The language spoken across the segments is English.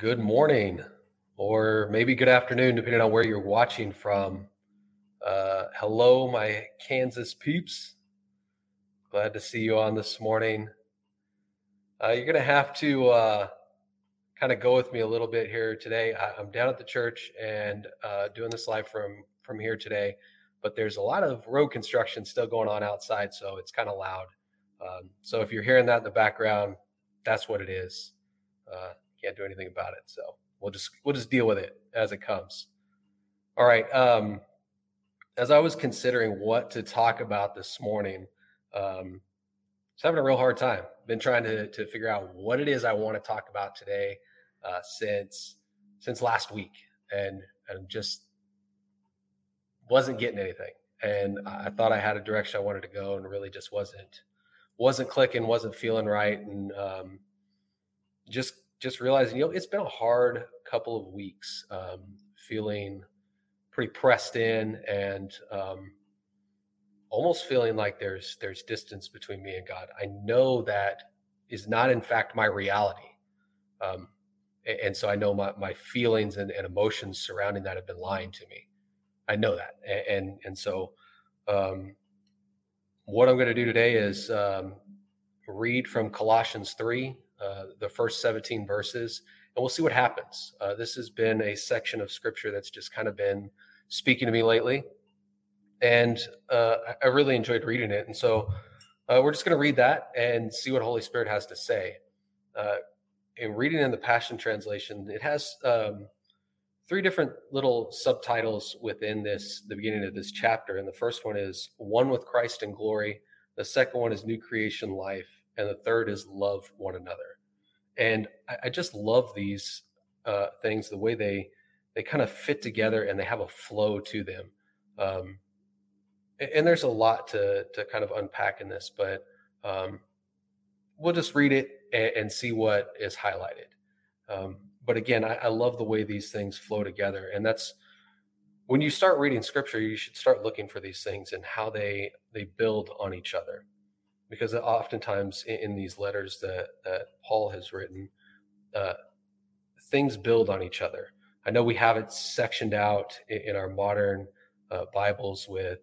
Good morning, or maybe good afternoon, depending on where you're watching from. Uh, hello, my Kansas peeps. Glad to see you on this morning. Uh, you're going to have to uh, kind of go with me a little bit here today. I, am down at the church and uh, doing this live from from here today, but there's a lot of road construction still going on outside, so it's kind of loud. Um, so if you're hearing that in the background, that's what it is. Can't do anything about it. So we'll just we'll just deal with it as it comes. All right. Um, as I was considering what to talk about this morning, um, just having a real hard time. Been trying to to figure out what it is I want to talk about today uh, since since last week, and and just wasn't getting anything. And I thought I had a direction I wanted to go, and really just wasn't wasn't clicking, wasn't feeling right, and um, just just realizing, you know, it's been a hard couple of weeks, um, feeling pretty pressed in and um, almost feeling like there's there's distance between me and God. I know that is not in fact my reality. Um, and so I know my, my feelings and, and, emotions surrounding that have been lying to me. I know that. And, and, so um, what I'm going to do today is um, read from Colossians 3, uh, the first 17 verses, and we'll see what happens. Uh, this has been a section of scripture that's just kind of been speaking to me lately, and uh, I really enjoyed reading it. And so uh, we're just going to read that and see what Holy Spirit has to say. Uh, in reading in the Passion Translation, it has um, three different little subtitles within this, the beginning of this chapter. And the first one is One with Christ in Glory. The second one is New Creation Life and the third is love one another. And I, I just love these uh, things, the way they they kind of fit together and they have a flow to them. Um, and, and there's a lot to to kind of unpack in this, but um, we'll just read it and, and see what is highlighted. Um, but again, I, I love the way these things flow together, and that's when you start reading scripture, you should start looking for these things and how they they build on each other because oftentimes in, in these letters that, that Paul has written, uh, things build on each other. I know we have it sectioned out in, in our modern uh, Bibles with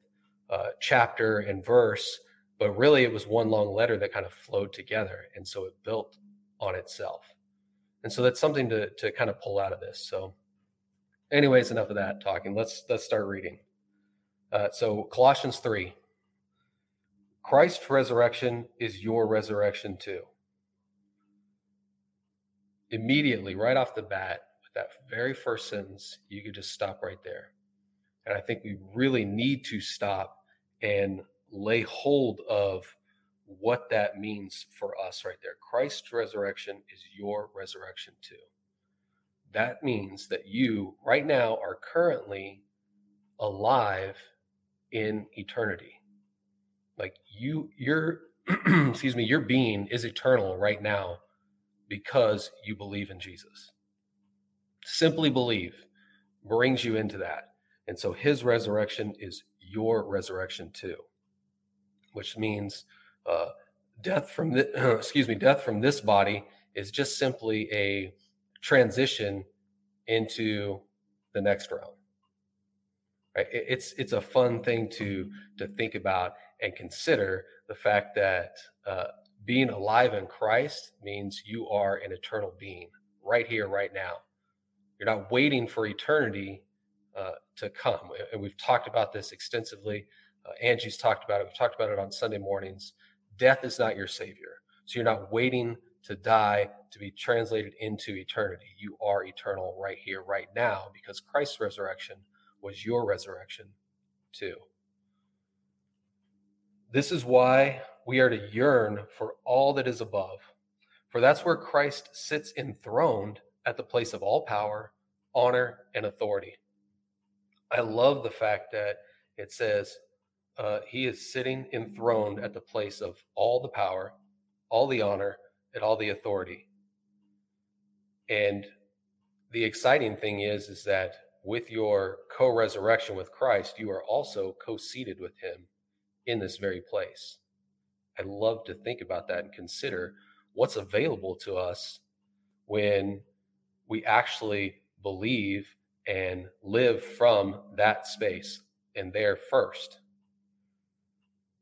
uh, chapter and verse, but really it was one long letter that kind of flowed together. And so it built on itself. And so that's something to, to kind of pull out of this. So, anyways, enough of that talking. Let's let's start reading. Uh, so Colossians three, Christ's resurrection is your resurrection too. Immediately, right off the bat, with that very first sentence, you could just stop right there. And I think we really need to stop and lay hold of what that means for us right there. Christ's resurrection is your resurrection too. That means that you, right now, are currently alive in eternity like you your excuse me your being is eternal right now because you believe in jesus. Simply believe brings you into that. And so his resurrection is your resurrection too which means uh, death from the excuse me death from this body is just simply a transition into the next realm. Right? It's it's a fun thing to to think about and consider the fact that uh, being alive in Christ means you are an eternal being right here, right now. You're not waiting for eternity uh, to come. And we've talked about this extensively. Uh, Angie's talked about it. We've talked about it on Sunday mornings. Death is not your savior. So you're not waiting to die to be translated into eternity. You are eternal right here, right now, because Christ's resurrection was your resurrection too. This is why we are to yearn for all that is above, for that's where Christ sits enthroned at the place of all power, honor, and authority. I love the fact that it says uh, he is sitting enthroned at the place of all the power, all the honor, and all the authority. And the exciting thing is, is that with your co-resurrection with Christ, you are also co-seated with him in this very place. I love to think about that and consider what's available to us when we actually believe and live from that space and there first.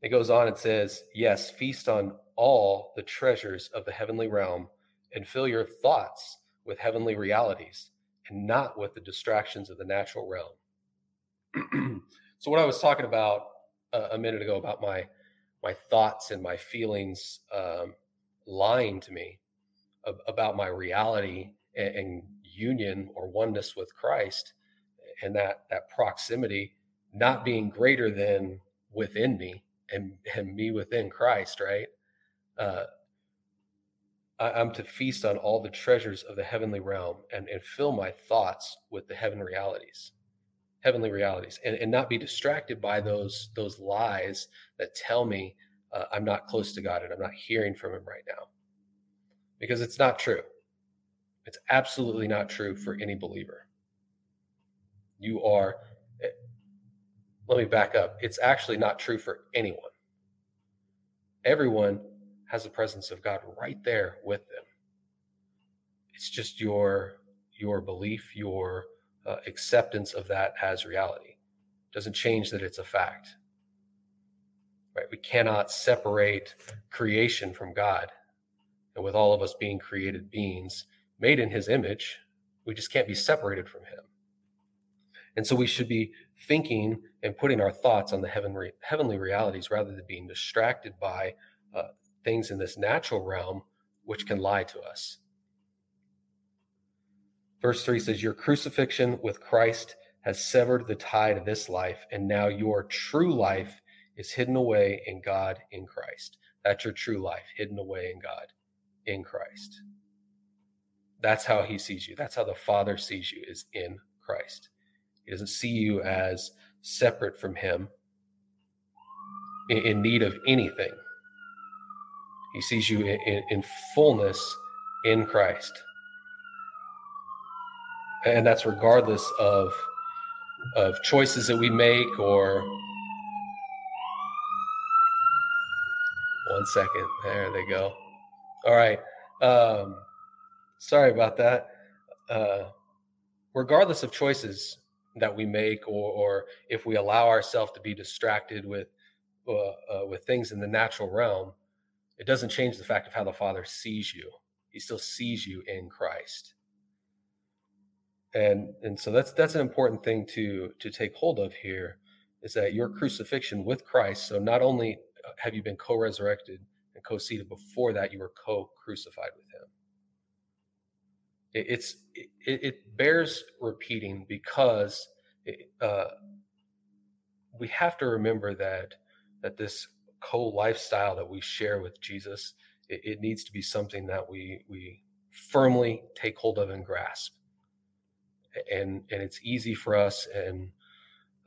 It goes on and says, Yes, feast on all the treasures of the heavenly realm and fill your thoughts with heavenly realities and not with the distractions of the natural realm. so, what I was talking about uh, a minute ago about my my thoughts and my feelings um, lying to me about my reality and, and union or oneness with Christ and that that proximity not being greater than within me and, and me within Christ, right? Uh, I, am to feast on all the treasures of the heavenly realm and, and fill my thoughts with the heaven realities, heavenly realities, and, and not be distracted by those those lies that tell me uh, I'm not close to God and I'm not hearing from Him right now, because it's not true. It's absolutely not true for any believer. You are, eh, let me back up. It's actually not true for anyone. Everyone has the presence of God right there with them. It's just your your belief, your uh, acceptance of that as reality. Doesn't change that it's a fact. Right? We cannot separate creation from God. And with all of us being created beings, made in his image. We just can't be separated from him. And so we should be thinking and putting our thoughts on the heavenly, heavenly realities rather than being distracted by uh, things in this natural realm which can lie to us. Verse 3 says, Your crucifixion with Christ has severed the tide of this life, and now your true life is hidden away in God in Christ. That's your true life, hidden away in God in Christ. That's how he sees you. That's how the Father sees you is in Christ. He doesn't see you as separate from him in, need of anything. He sees you in, in fullness in Christ. And that's regardless of of choices that we make or one second there they go all right um, sorry about that. Uh, regardless of choices that we make, or, or if we allow ourselves to be distracted with uh, uh, with things in the natural realm, it doesn't change the fact of how the Father sees you. He still sees you in Christ, and and so that's that's an important thing to to take hold of here is that your crucifixion with Christ. So not only have you been co-resurrected and co-seated before that, you were co-crucified with Him it, it's it, it, bears repeating because it, uh, we have to remember that that this co lifestyle that we share with Jesus it, it, needs to be something that we we firmly take hold of and grasp and and it's easy for us and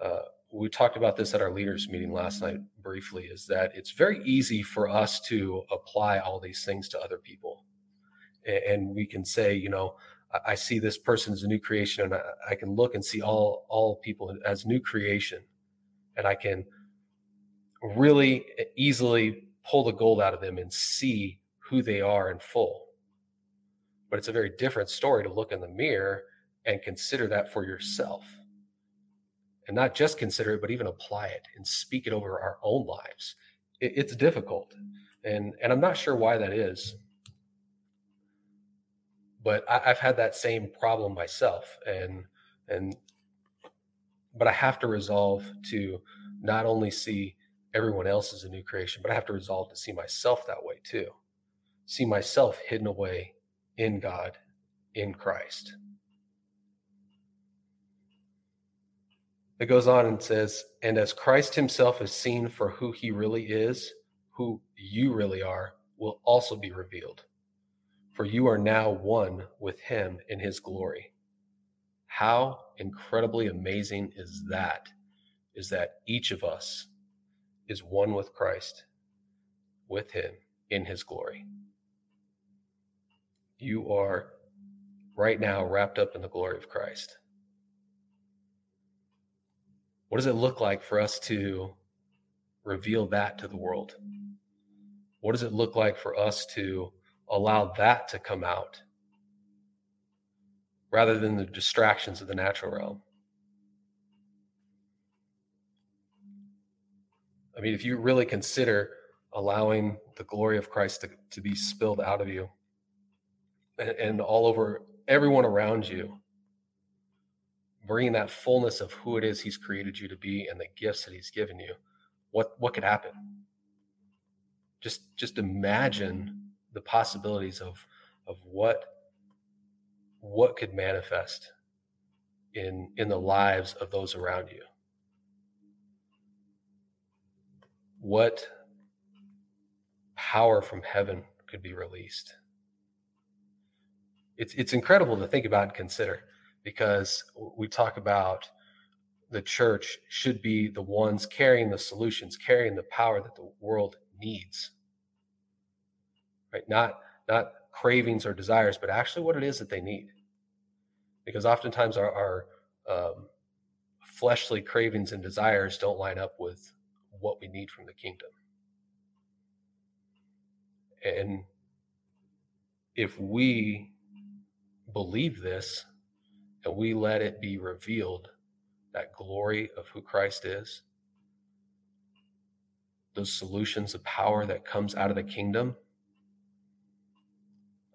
uh, we talked about this at our leaders meeting last night briefly is that it's very easy for us to apply all these things to other people and we can say, you know, I see this person as a new creation, and I, I can look and see all all people as new creation, and I can really easily pull the gold out of them and see who they are in full. But it's a very different story to look in the mirror and consider that for yourself. And not just consider it, but even apply it and speak it over our own lives. It, it's difficult. And, and I'm not sure why that is but I, have had that same problem myself, and and but I have to resolve to not only see everyone else as a new creation, but I have to resolve to see myself that way too. See myself hidden away in God, in Christ. It goes on and says, and as Christ himself is seen for who he really is, who you really are, will also be revealed for you are now one with him in his glory. How incredibly amazing is that? Is that each of us is one with Christ, with him in his glory. You are right now wrapped up in the glory of Christ. What does it look like for us to reveal that to the world? What does it look like for us to allow that to come out rather than the distractions of the natural realm. I mean, if you really consider allowing the glory of Christ to, to be spilled out of you and, and all over everyone around you, bringing that fullness of who it is He's created you to be and the gifts that He's given you, what what could happen? Just just imagine the possibilities of of what what could manifest in in the lives of those around you. What power from heaven could be released. It's it's incredible to think about and consider because we talk about the church should be the ones carrying the solutions, carrying the power that the world needs. Right? Not not cravings or desires, but actually what it is that they need. Because oftentimes our, our um, fleshly cravings and desires don't line up with what we need from the kingdom. And if we believe this and we let it be revealed, that glory of who Christ is, those solutions of power that comes out of the kingdom,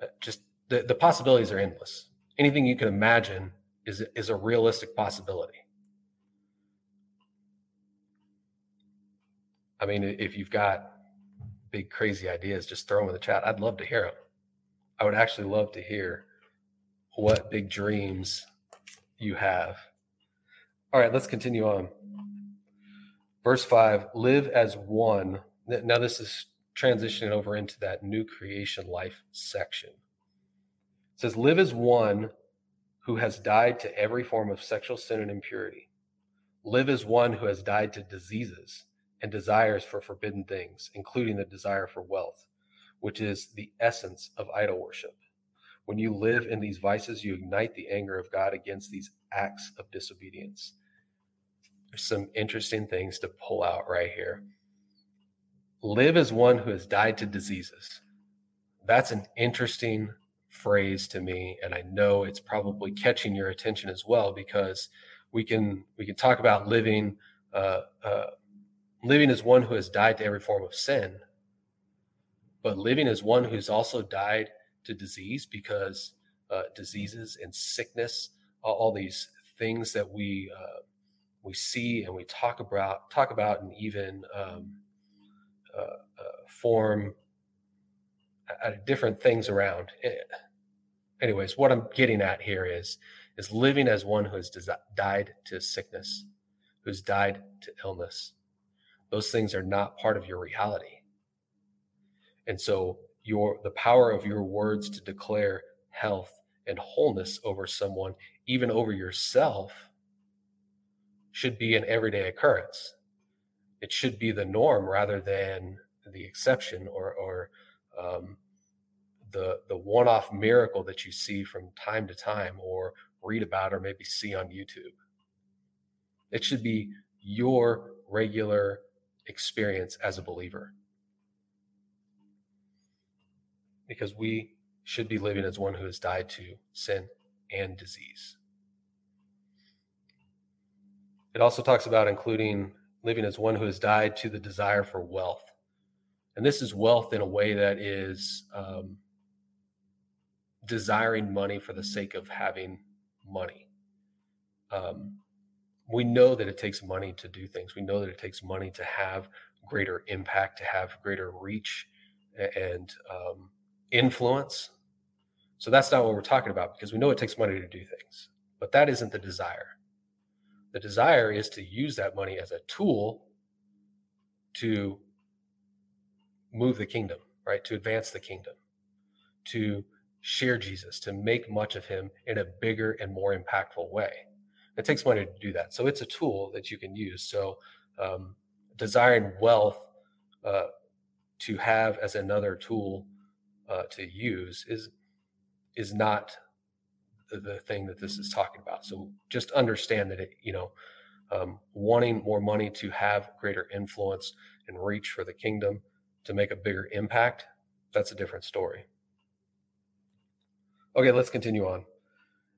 uh, just the, the possibilities are endless. Anything you can imagine is, is a realistic possibility. I mean, if you've got big, crazy ideas, just throw them in the chat. I'd love to hear them. I would actually love to hear what big dreams you have. All right, let's continue on. Verse 5 live as one. Now, this is transitioning over into that new creation life section. It says, Live as one who has died to every form of sexual sin and impurity. Live as one who has died to diseases and desires for forbidden things, including the desire for wealth, which is the essence of idol worship. When you live in these vices, you ignite the anger of God against these acts of disobedience. There's some interesting things to pull out right here. Live as one who has died to diseases. That's an interesting phrase to me, and I know it's probably catching your attention as well because we can we can talk about living uh, uh, living as one who has died to every form of sin, but living as one who's also died to disease because uh, diseases and sickness, all, these things that we uh, we see and we talk about, talk about, and even um, uh, uh form different things around. Eh, anyways, what I'm getting at here is is living as one who has died to sickness, who's died to illness. Those things are not part of your reality. And so your the power of your words to declare health and wholeness over someone, even over yourself, should be an everyday occurrence. It should be the norm rather than the exception or, or um, the the one-off miracle that you see from time to time or read about or maybe see on YouTube. It should be your regular experience as a believer because we should be living as one who has died to sin and disease. It also talks about including living as one who has died to the desire for wealth. And this is wealth in a way that is um, desiring money for the sake of having money. Um, we know that it takes money to do things. We know that it takes money to have greater impact, to have greater reach, and um, influence. So that's not what we're talking about because we know it takes money to do things, but that isn't the desire. The desire is to use that money as a tool to move the kingdom, right? To advance the kingdom, to share Jesus, to make much of him in a bigger and more impactful way. It takes money to do that. So it's a tool that you can use. So um, desiring wealth uh, to have as another tool uh, to use is is not the, the, thing that this is talking about. So just understand that it, you know, um, wanting more money to have greater influence and reach for the kingdom to make a bigger impact, that's a different story. Okay, let's continue on.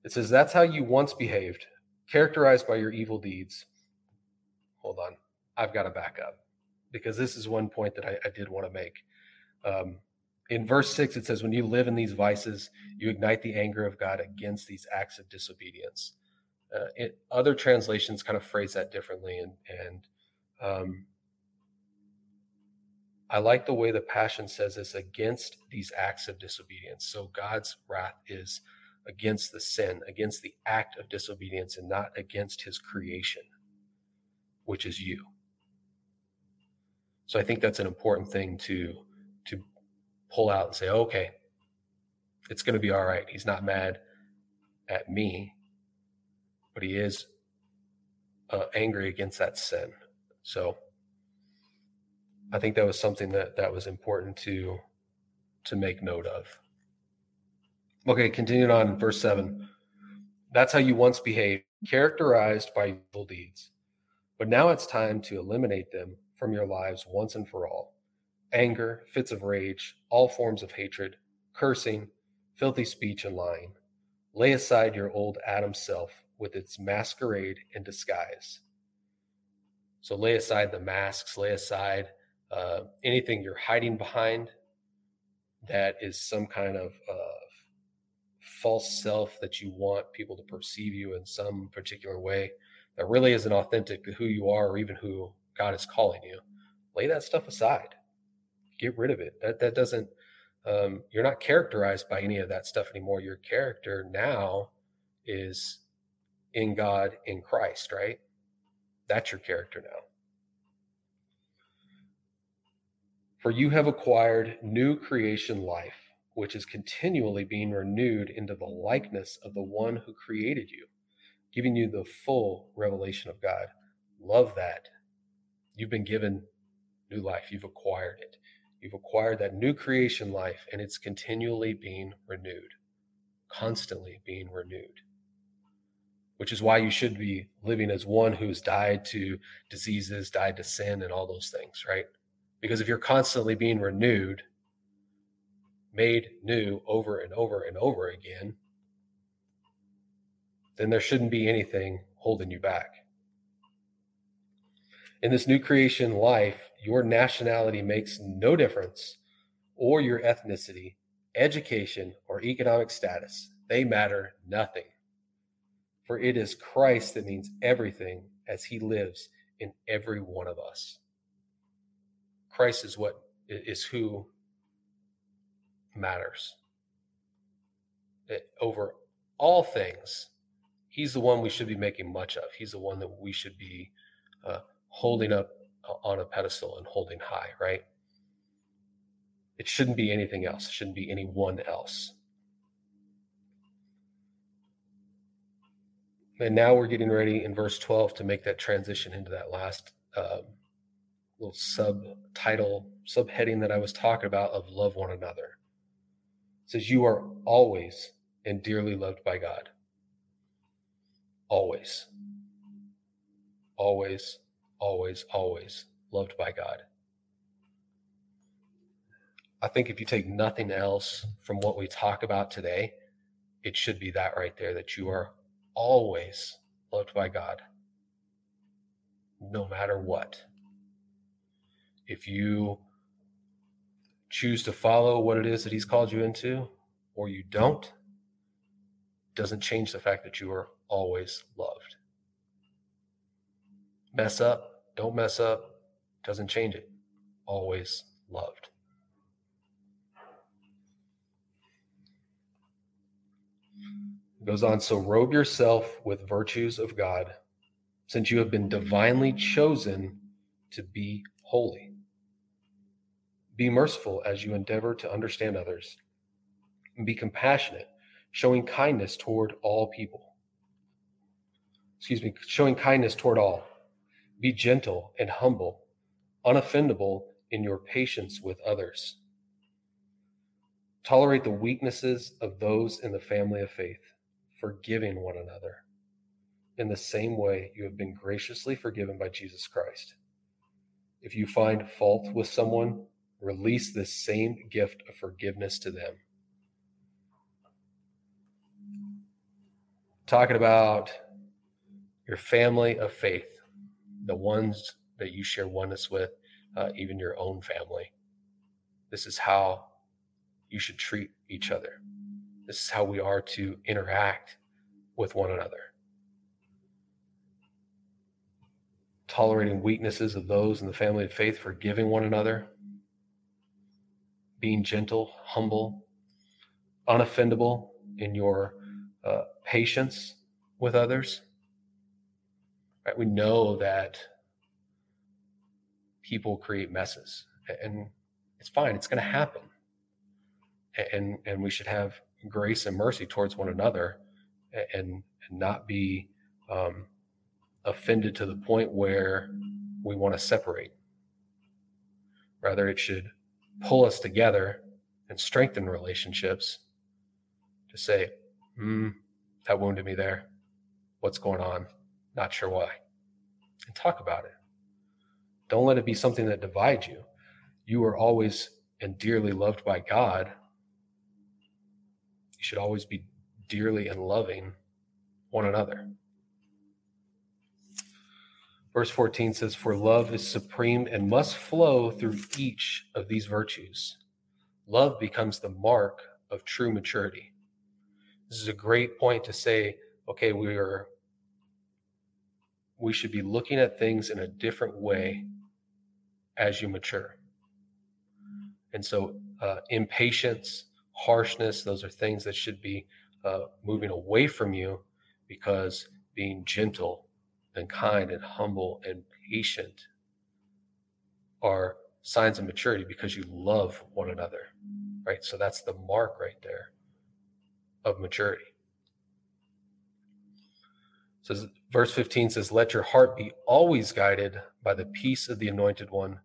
It says, That's how you once behaved, characterized by your evil deeds. Hold on. I've got to back up because this is one point that I, I did want to make. Um, in verse 6, it says, When you live in these vices, you ignite the anger of God against these acts of disobedience. Uh, it, other translations kind of phrase that differently. And, and um, I like the way the Passion says this against these acts of disobedience. So God's wrath is against the sin, against the act of disobedience, and not against his creation, which is you. So I think that's an important thing to to pull out and say, okay, it's going to be all right. He's not mad at me, but he is uh, angry against that sin. So I think that was something that that was important to to make note of. Okay, continuing on, verse seven. That's how you once behaved, characterized by evil deeds. But now it's time to eliminate them from your lives once and for all. Anger, fits of rage, all forms of hatred, cursing, filthy speech, and lying. Lay aside your old Adam self with its masquerade and disguise. So lay aside the masks, lay aside uh, anything you're hiding behind that is some kind of uh, false self that you want people to perceive you in some particular way that really isn't authentic to who you are or even who God is calling you. Lay that stuff aside. Get rid of it. That that doesn't um, you're not characterized by any of that stuff anymore. Your character now is in God in Christ, right? That's your character now. For you have acquired new creation life, which is continually being renewed into the likeness of the one who created you, giving you the full revelation of God. Love that. You've been given new life, you've acquired it. You've acquired that new creation life, and it's continually being renewed, constantly being renewed which is why you should be living as one who's died to diseases, died to sin, and all those things, right? Because if you're constantly being renewed, made new over and over and over again, then there shouldn't be anything holding you back. In this new creation life, your nationality makes no difference, or your ethnicity, education, or economic status. They matter nothing for it is Christ that means everything as he lives in every one of us. Christ is what is who matters. Over all things, he's the one we should be making much of. He's the one that we should be uh, holding up on a pedestal and holding high, right? It shouldn't be anything else. It shouldn't be anyone else. And now we're getting ready in verse 12 to make that transition into that last um, little subtitle, subheading that I was talking about of love one another. It says, You are always and dearly loved by God. Always. Always, always, always loved by God. I think if you take nothing else from what we talk about today, it should be that right there that you are always loved by God, no matter what. If you choose to follow what it is that He's called you into, or you don't, doesn't change the fact that you are always loved. Mess up, don't mess up, doesn't change it. Always loved. goes on, so robe yourself with virtues of God, since you have been divinely chosen to be holy. Be merciful as you endeavor to understand others, and be compassionate, showing kindness toward all people. Excuse me, showing kindness toward all. Be gentle and humble, unoffendable in your patience with others. Tolerate the weaknesses of those in the family of faith forgiving one another in the same way you have been graciously forgiven by Jesus Christ. If you find fault with someone, release this same gift of forgiveness to them. talking about your family of faith, the ones that you share oneness with, uh, even your own family. This is how you should treat each other. This is how we are to interact with one another. Tolerating weaknesses of those in the family of faith, forgiving one another, being gentle, humble, unoffendable in your uh, patience with others. Right? We know that people create messes, and it's fine. It's going to happen, and and we should have grace and mercy towards one another, and, and not be um, offended to the point where we want to separate. Rather, it should pull us together and strengthen relationships to say, hmm, that wounded me there. What's going on? Not sure why. And talk about it. Don't let it be something that divides you. You are always and dearly loved by God. You should always be dearly and loving one another. Verse 14 says, For love is supreme and must flow through each of these virtues. Love becomes the mark of true maturity. This is a great point to say, okay, we are we should be looking at things in a different way as you mature. And so, uh, impatience, harshness, those are things that should be uh, moving away from you because being gentle and kind and humble and patient are signs of maturity because you love one another, right? So, that's the mark right there of maturity. Says verse 15 says, Let your heart be always guided by the peace of the anointed one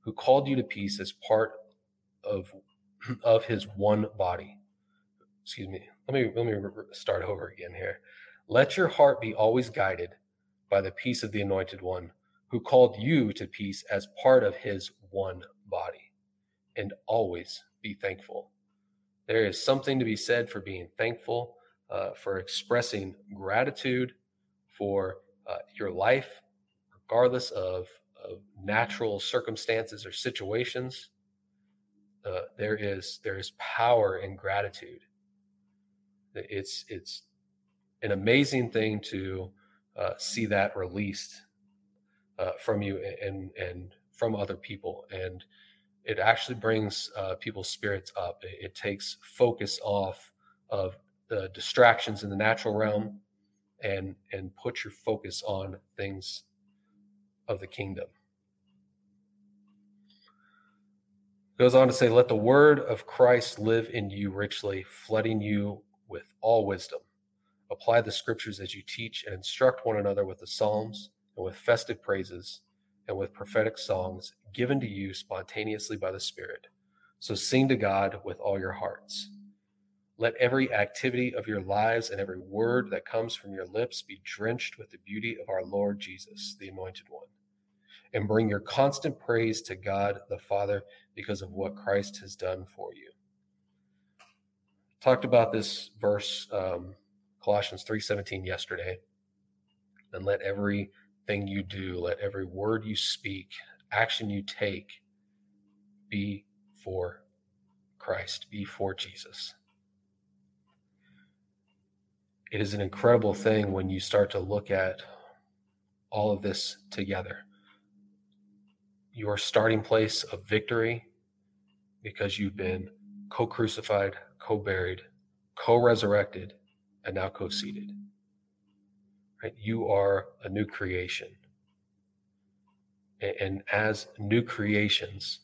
who called you to peace as part of of his one body. Excuse me. Let me let me start over again here. Let your heart be always guided by the peace of the anointed one who called you to peace as part of his one body and always be thankful there is something to be said for being thankful, uh, for expressing gratitude for uh, your life, regardless of, of, natural circumstances or situations. Uh, there is there is power in gratitude. It's it's an amazing thing to uh, see that released uh, from you and and from other people and it actually brings uh, people's spirits up. It, it, takes focus off of the distractions in the natural realm and and put your focus on things of the kingdom. Goes on to say, let the word of Christ live in you richly, flooding you with all wisdom. Apply the scriptures as you teach and instruct one another with the psalms and with festive praises and with prophetic songs given to you spontaneously by the Spirit. So sing to God with all your hearts. Let every activity of your lives and every word that comes from your lips be drenched with the beauty of our Lord Jesus, the Anointed One. And bring your constant praise to God the Father because of what Christ has done for you. Talked about this verse, um, Colossians 3:17 yesterday. And let every thing you do, let every word you speak, action you take be for Christ, be for Jesus. It is an incredible thing when you start to look at all of this together. Your starting place of victory because you've been co crucified, co buried, co resurrected, and now co seated. Right? You are a new creation. And as new creations,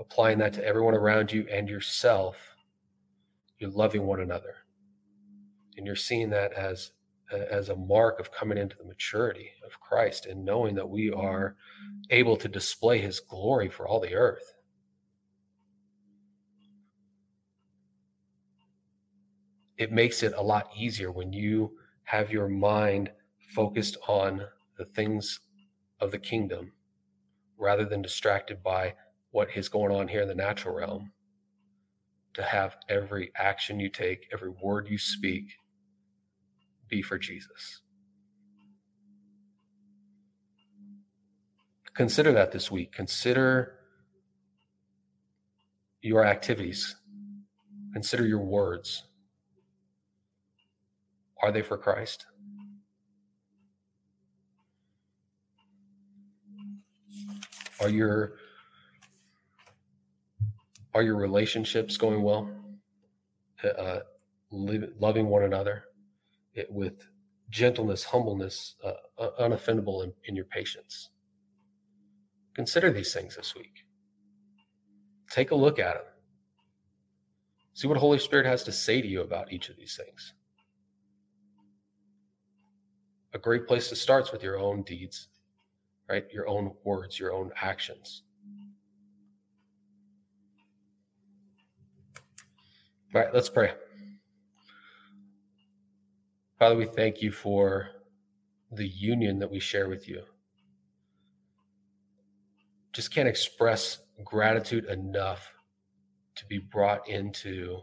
applying that to everyone around you and yourself, you're loving one another. And you're seeing that as as a mark of coming into the maturity of Christ and knowing that we are able to display his glory for all the earth. It makes it a lot easier when you have your mind focused on the things of the kingdom rather than distracted by what is going on here in the natural realm. To have every action you take, every word you speak be for Jesus. Consider that this week. Consider your activities. Consider your words. Are they for Christ? Are your are your relationships going well? Uh, loving one another it, with gentleness, humbleness, uh, uh, unoffendable in, in your patience. Consider these things this week. Take a look at them. See what the Holy Spirit has to say to you about each of these things. A great place to start is with your own deeds, right? Your own words, your own actions. All right, let's pray. Father, we thank you for the union that we share with you. Just can't express gratitude enough to be brought into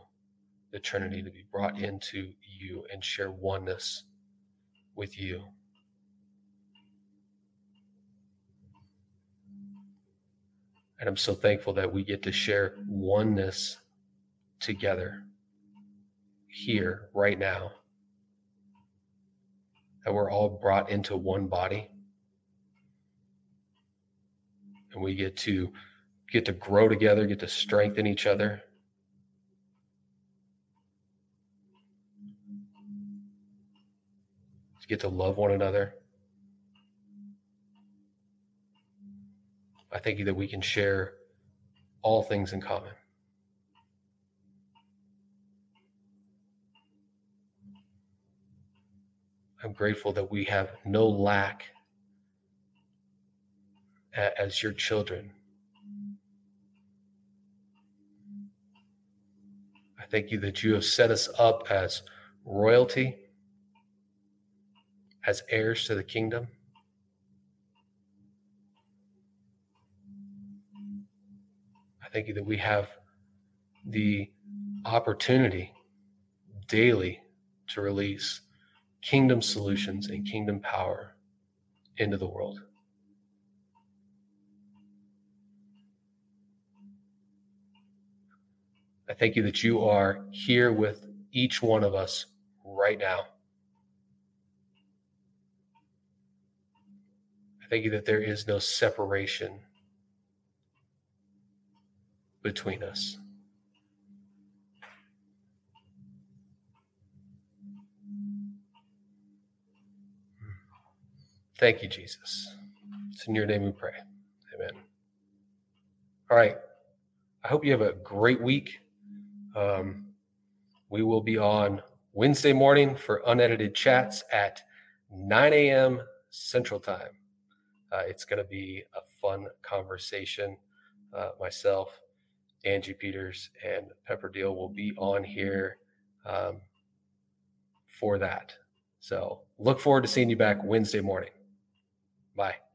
the Trinity, to be brought into you and share oneness with you. And I'm so thankful that we get to share oneness together here, right now that we're all brought into one body. And we get to get to grow together get to strengthen each other. Get to love one another. I thank you that we can share all things in common I'm grateful that we have no lack as your children. I thank you that you have set us up as royalty, as heirs to the kingdom. I thank you that we have the opportunity daily to release kingdom solutions and kingdom power into the world. I thank you that you are here with each one of us right now. I thank you that there is no separation between us. Thank you, Jesus. It's in your name we pray. Amen. All right. I hope you have a great week. Um, we will be on Wednesday morning for unedited chats at 9 a.m. Central Time. Uh, it's going to be a fun conversation. Uh, myself, Angie Peters, and Pepper Deal will be on here um, for that. So look forward to seeing you back Wednesday morning. Bye.